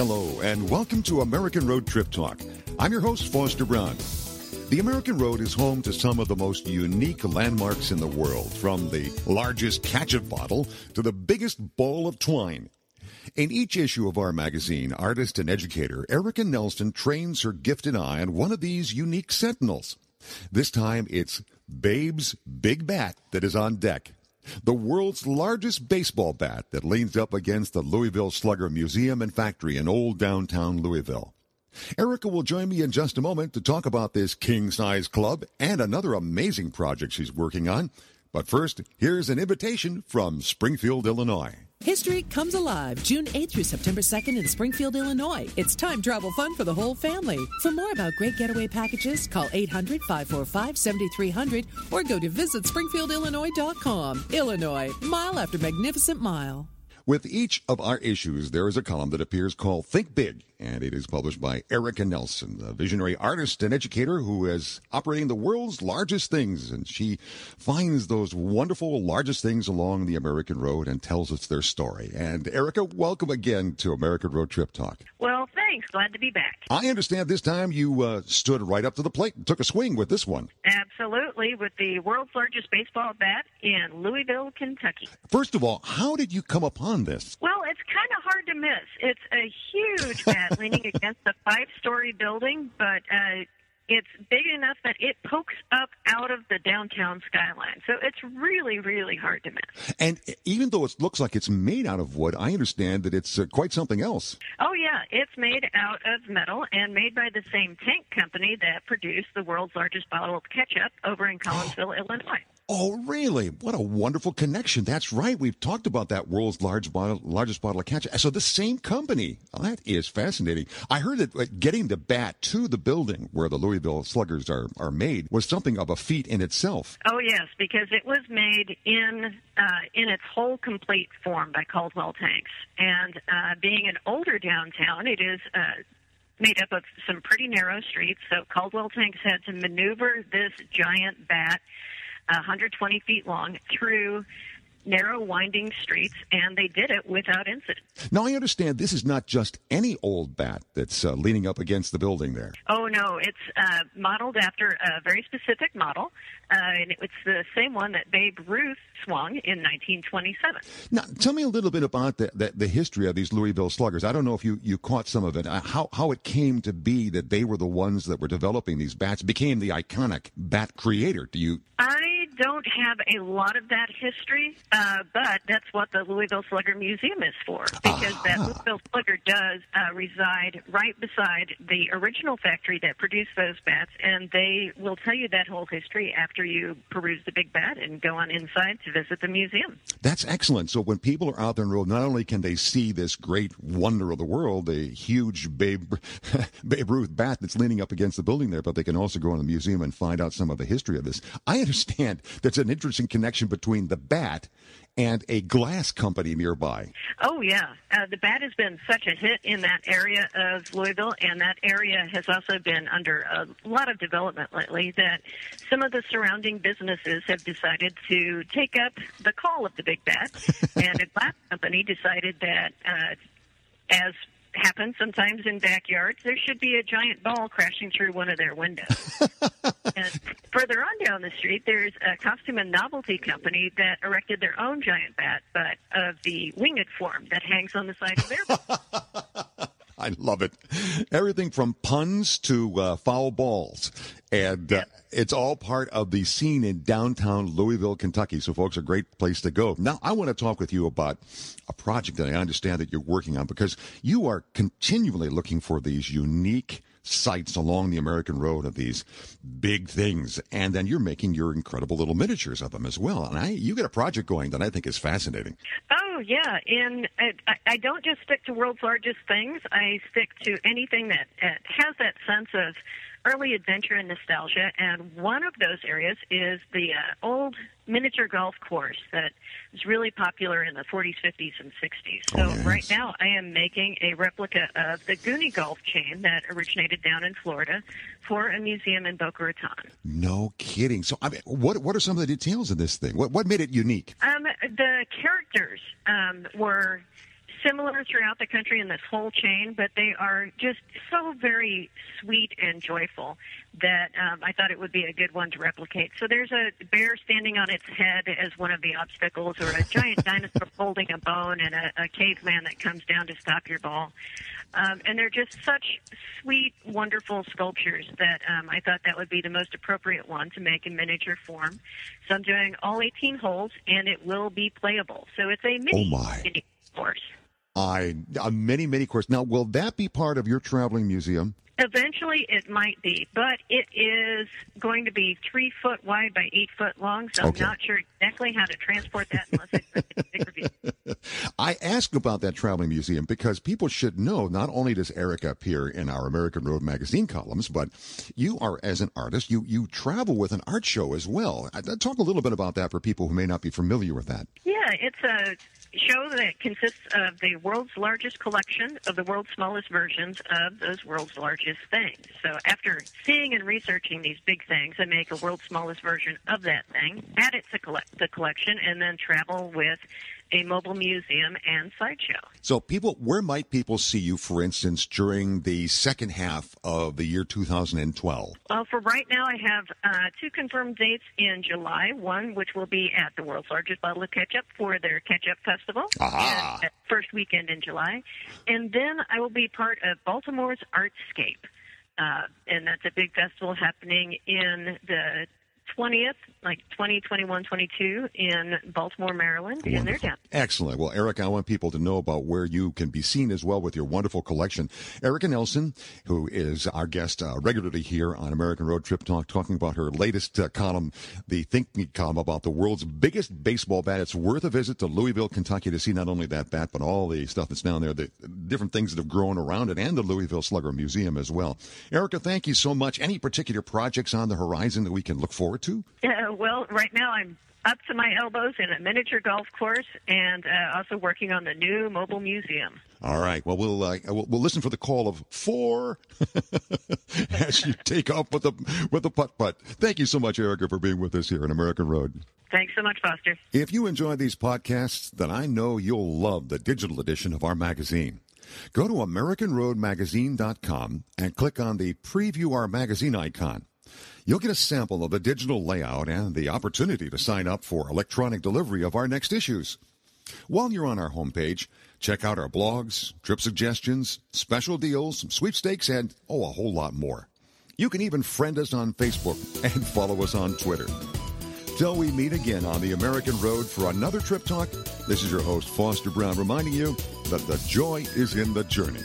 Hello, and welcome to American Road Trip Talk. I'm your host, Foster Brown. The American Road is home to some of the most unique landmarks in the world, from the largest ketchup bottle to the biggest ball of twine. In each issue of our magazine, artist and educator Erika Nelson trains her gifted eye on one of these unique sentinels. This time it's Babe's Big Bat that is on deck. The world's largest baseball bat that leans up against the Louisville Slugger Museum and Factory in old downtown Louisville. Erika will join me in just a moment to talk about this king size club and another amazing project she's working on. But first, here's an invitation from Springfield, Illinois. History comes alive June 8th through September 2nd in Springfield, Illinois. It's time travel fun for the whole family. For more about great getaway packages, call 800 545 7300 or go to visitspringfieldillinois.com. Illinois, mile after magnificent mile. With each of our issues, there is a column that appears called Think Big, and it is published by Erika Nelson, a visionary artist and educator who is operating the world's largest things. And she finds those wonderful largest things along the American road and tells us their story. And Erika, welcome again to American Road Trip Talk. Well, thanks. Glad to be back. I understand this time you uh, stood right up to the plate and took a swing with this one. Absolutely, with the world's largest baseball bat in Louisville, Kentucky. First of all, how did you come upon this? Well, it's kind of hard to miss. It's a huge bat leaning against a five story building, but uh, it's big enough that it pokes up out of the downtown skyline. So it's really, really hard to miss. And even though it looks like it's made out of wood, I understand that it's uh, quite something else. Oh, yeah. It's made out of metal and made by the same tank company that produced the world's largest bottle of ketchup over in Collinsville, Illinois. Oh, really? What a wonderful connection. That's right. We've talked about that world's large bottle, largest bottle of ketchup. So the same company. Oh, that is fascinating. I heard that getting the bat to the building where the Louisville Sluggers are, are made was something of a feat in itself. Oh, yes, because it was made in uh, in its whole complete form by Caldwell Tanks. And uh, being an older downtown, it is uh, made up of some pretty narrow streets. So Caldwell Tanks had to maneuver this giant bat 120 feet long through narrow, winding streets, and they did it without incident. Now, I understand this is not just any old bat that's uh, leaning up against the building there. Oh, no. It's uh, modeled after a very specific model, uh, and it's the same one that Babe Ruth swung in 1927. Now, tell me a little bit about the, the, the history of these Louisville Sluggers. I don't know if you, you caught some of it, uh, how, how it came to be that they were the ones that were developing these bats, became the iconic bat creator. Do you? I don't have a lot of that history, uh, but that's what the Louisville Slugger Museum is for, because that Louisville Slugger does uh, reside right beside the original factory that produced those bats, and they will tell you that whole history after you peruse the big bat and go on inside to visit the museum. That's excellent. So when people are out there on the road, not only can they see this great wonder of the world, the huge Babe, Babe Ruth bat that's leaning up against the building there, but they can also go in the museum and find out some of the history of this. I understand that's an interesting connection between the bat and a glass company nearby. Oh, yeah. Uh, the bat has been such a hit in that area of Louisville, and that area has also been under a lot of development lately that some of the surrounding businesses have decided to take up the call of the big bat, and a glass company decided that uh, as happens sometimes in backyards, there should be a giant ball crashing through one of their windows. and further on down the street, there's a costume and novelty company that erected their own giant bat, but of the winged form that hangs on the side of their. I love it. Everything from puns to uh, foul balls. And uh, it's all part of the scene in downtown Louisville, Kentucky. So, folks, a great place to go. Now, I want to talk with you about a project that I understand that you're working on because you are continually looking for these unique sites along the American road of these big things, and then you're making your incredible little miniatures of them as well. And I, you get a project going that I think is fascinating. Oh yeah, and I, I don't just stick to world's largest things. I stick to anything that has that sense of early adventure and nostalgia, and one of those areas is the uh, old miniature golf course that was really popular in the 40s, 50s, and 60s. So Oh, yes. right now I am making a replica of the Goonie golf chain that originated down in Florida for a museum in Boca Raton. No kidding. So, I mean, what what are some of the details of this thing? What what made it unique? Um, the characters um, were similar throughout the country in this whole chain, but they are just so very sweet and joyful that um, I thought it would be a good one to replicate. So there's a bear standing on its head as one of the obstacles, or a giant dinosaur holding a bone, and a, a caveman that comes down to stop your ball. Um, and they're just such sweet, wonderful sculptures that um, I thought that would be the most appropriate one to make in miniature form. So I'm doing all 18 holes, and it will be playable. So it's a mini, oh my. mini course. I a many many course. Now, will that be part of your traveling museum? Eventually, it might be, but it is going to be three foot wide by eight foot long. So Okay. I'm not sure exactly how to transport that unless I put it I ask about that traveling museum because people should know not only does Eric appear in our American Road magazine columns, but you are as an artist, you you travel with an art show as well. Uh, Talk a little bit about that for people who may not be familiar with that. Yeah, it's a show that consists of the world's largest collection of the world's smallest versions of those world's largest things. So after seeing and researching these big things, I make a world's smallest version of that thing, add it to collect the collection, and then travel with a mobile museum and sideshow. So, people, where might people see you, for instance, during the second half of the year 2012? Well, for right now, I have uh, two confirmed dates in July. One, which will be at the world's largest bottle of ketchup for their Ketchup Festival, Aha. and, first weekend in July. And then I will be part of Baltimore's Artscape. Uh, and that's a big festival happening in the 20th, like 20, 21, 22 in Baltimore, Maryland, and they're Wonderful. Excellent. Well, Eric, I want people to know about where you can be seen as well with your wonderful collection. Erika Nelson, who is our guest uh, regularly here on American Road Trip Talk, talking about her latest uh, column, the Think Me column about the world's biggest baseball bat. It's worth a visit to Louisville, Kentucky to see not only that bat, but all the stuff that's down there, the different things that have grown around it, and the Louisville Slugger Museum as well. Erika, thank you so much. Any particular projects on the horizon that we can look forward to? Uh, well, right now I'm up to my elbows in a miniature golf course and uh, also working on the new mobile museum. All right. Well, we'll uh, we'll, we'll listen for the call of four as you take off with the with the putt putt. Thank you so much, Erika, for being with us here on American Road. Thanks so much, Foster. If you enjoy these podcasts, then I know you'll love the digital edition of our magazine. Go to AmericanRoadMagazine.com and click on the Preview Our Magazine icon. You'll get a sample of the digital layout and the opportunity to sign up for electronic delivery of our next issues. While you're on our homepage, check out our blogs, trip suggestions, special deals, sweepstakes, and oh, a whole lot more. You can even friend us on Facebook and follow us on Twitter. Till we meet again on the American Road for another Trip Talk, this is your host, Foster Brown, reminding you that the joy is in the journey.